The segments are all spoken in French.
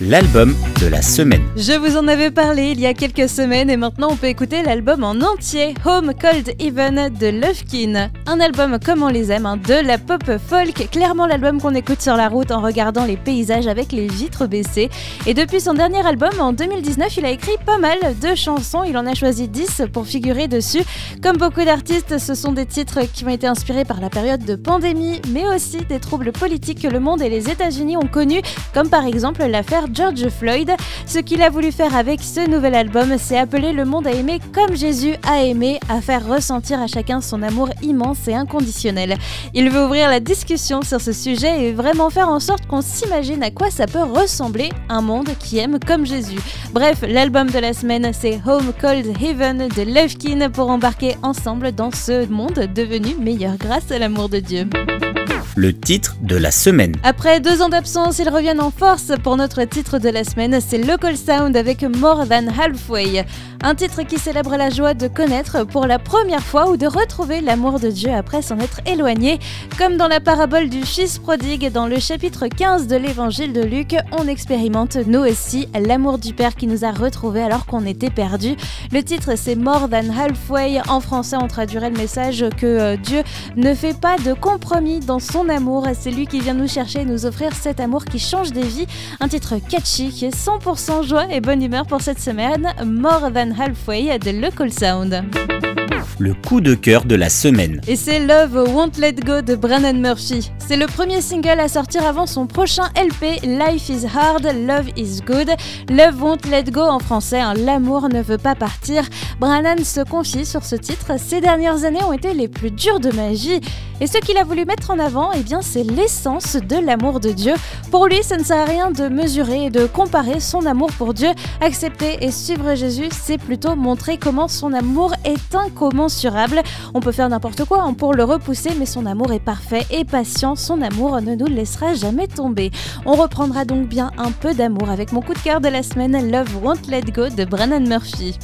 l'album de la semaine. Je vous en avais parlé il y a quelques semaines et maintenant on peut écouter l'album en entier, Home Cold Even de Lovekin. Un album comme on les aime, hein, de la pop folk, clairement l'album qu'on écoute sur la route en regardant les paysages avec les vitres baissées. Et depuis son dernier album en 2019, il a écrit pas mal de chansons, il en a choisi 10 pour figurer dessus. Comme beaucoup d'artistes, ce sont des titres qui ont été inspirés par la période de pandémie, mais aussi des troubles politiques que le monde et les États-Unis ont connus, comme par exemple l'affaire George Floyd. Ce qu'il a voulu faire avec ce nouvel album, c'est appeler le monde à aimer comme Jésus a aimé, à faire ressentir à chacun son amour immense et inconditionnel. Il veut ouvrir la discussion sur ce sujet et vraiment faire en sorte qu'on s'imagine à quoi ça peut ressembler un monde qui aime comme Jésus. Bref, l'album de la semaine, c'est Home Cold Heaven de Levkin pour embarquer ensemble dans ce monde devenu meilleur grâce à l'amour de Dieu le titre de la semaine. Après deux ans d'absence, ils reviennent en force pour notre titre de la semaine, c'est Local Sound avec More Than Halfway. Un titre qui célèbre la joie de connaître pour la première fois ou de retrouver l'amour de Dieu après s'en être éloigné. Comme dans la parabole du fils prodigue dans le chapitre 15 de l'évangile de Luc, on expérimente nous aussi l'amour du Père qui nous a retrouvés alors qu'on était perdus. Le titre c'est More Than Halfway. En français, on traduirait le message que euh, Dieu ne fait pas de compromis dans son amour. C'est lui qui vient nous chercher et nous offrir cet amour qui change des vies. Un titre catchy qui est 100% joie et bonne humeur pour cette semaine. More Than Halfway de Local Sound le coup de cœur de la semaine. Et c'est Love Won't Let Go de Brannon Murphy. C'est le premier single à sortir avant son prochain LP Life is Hard, Love is Good. Love Won't Let Go en français, hein, l'amour ne veut pas partir. Brannon se confie sur ce titre. Ces dernières années ont été les plus dures de ma vie. Et ce qu'il a voulu mettre en avant, eh c'est l'essence de l'amour de Dieu. Pour lui, ça ne sert à rien de mesurer et de comparer son amour pour Dieu. Accepter et suivre Jésus, c'est plutôt montrer comment son amour est incommensurable. On peut faire n'importe quoi hein, pour le repousser, mais son amour est parfait et patient. Son amour ne nous laissera jamais tomber. On reprendra donc bien un peu d'amour avec mon coup de cœur de la semaine, Love Won't Let Go de Brennan Murphy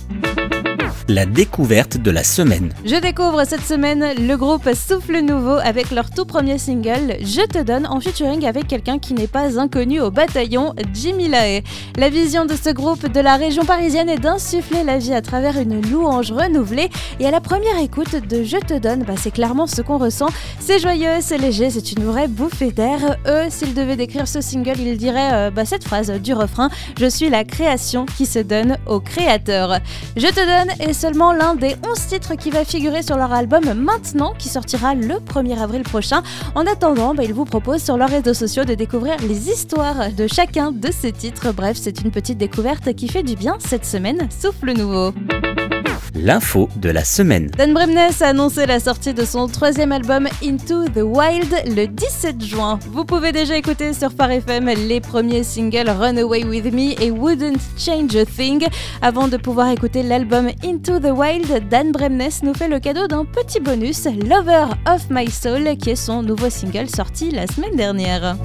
la découverte de la semaine. Je découvre cette semaine le groupe Souffle Nouveau avec leur tout premier single Je te donne en featuring avec quelqu'un qui n'est pas inconnu au bataillon, Jimmy Lae. La vision de ce groupe de la région parisienne est d'insuffler la vie à travers une louange renouvelée et à la première écoute de Je te donne, bah, c'est clairement ce qu'on ressent. C'est joyeux, c'est léger, c'est une vraie bouffée d'air. Eux, s'ils devaient décrire ce single, ils diraient euh, bah, cette phrase du refrain Je suis la création qui se donne au créateur. Je te donne et seulement l'un des 11 titres qui va figurer sur leur album maintenant, qui sortira le 1er avril prochain. En attendant, bah, ils vous proposent sur leurs réseaux sociaux de découvrir les histoires de chacun de ces titres. Bref, c'est une petite découverte qui fait du bien cette semaine. Souffle nouveau l'info de la semaine. Dan Bremnes a annoncé la sortie de son troisième album Into the Wild le 17 juin. Vous pouvez déjà écouter sur Phare FM les premiers singles Runaway With Me et Wouldn't Change a Thing. Avant de pouvoir écouter l'album Into the Wild, Dan Bremnes nous fait le cadeau d'un petit bonus, Lover of My Soul, qui est son nouveau single sorti la semaine dernière.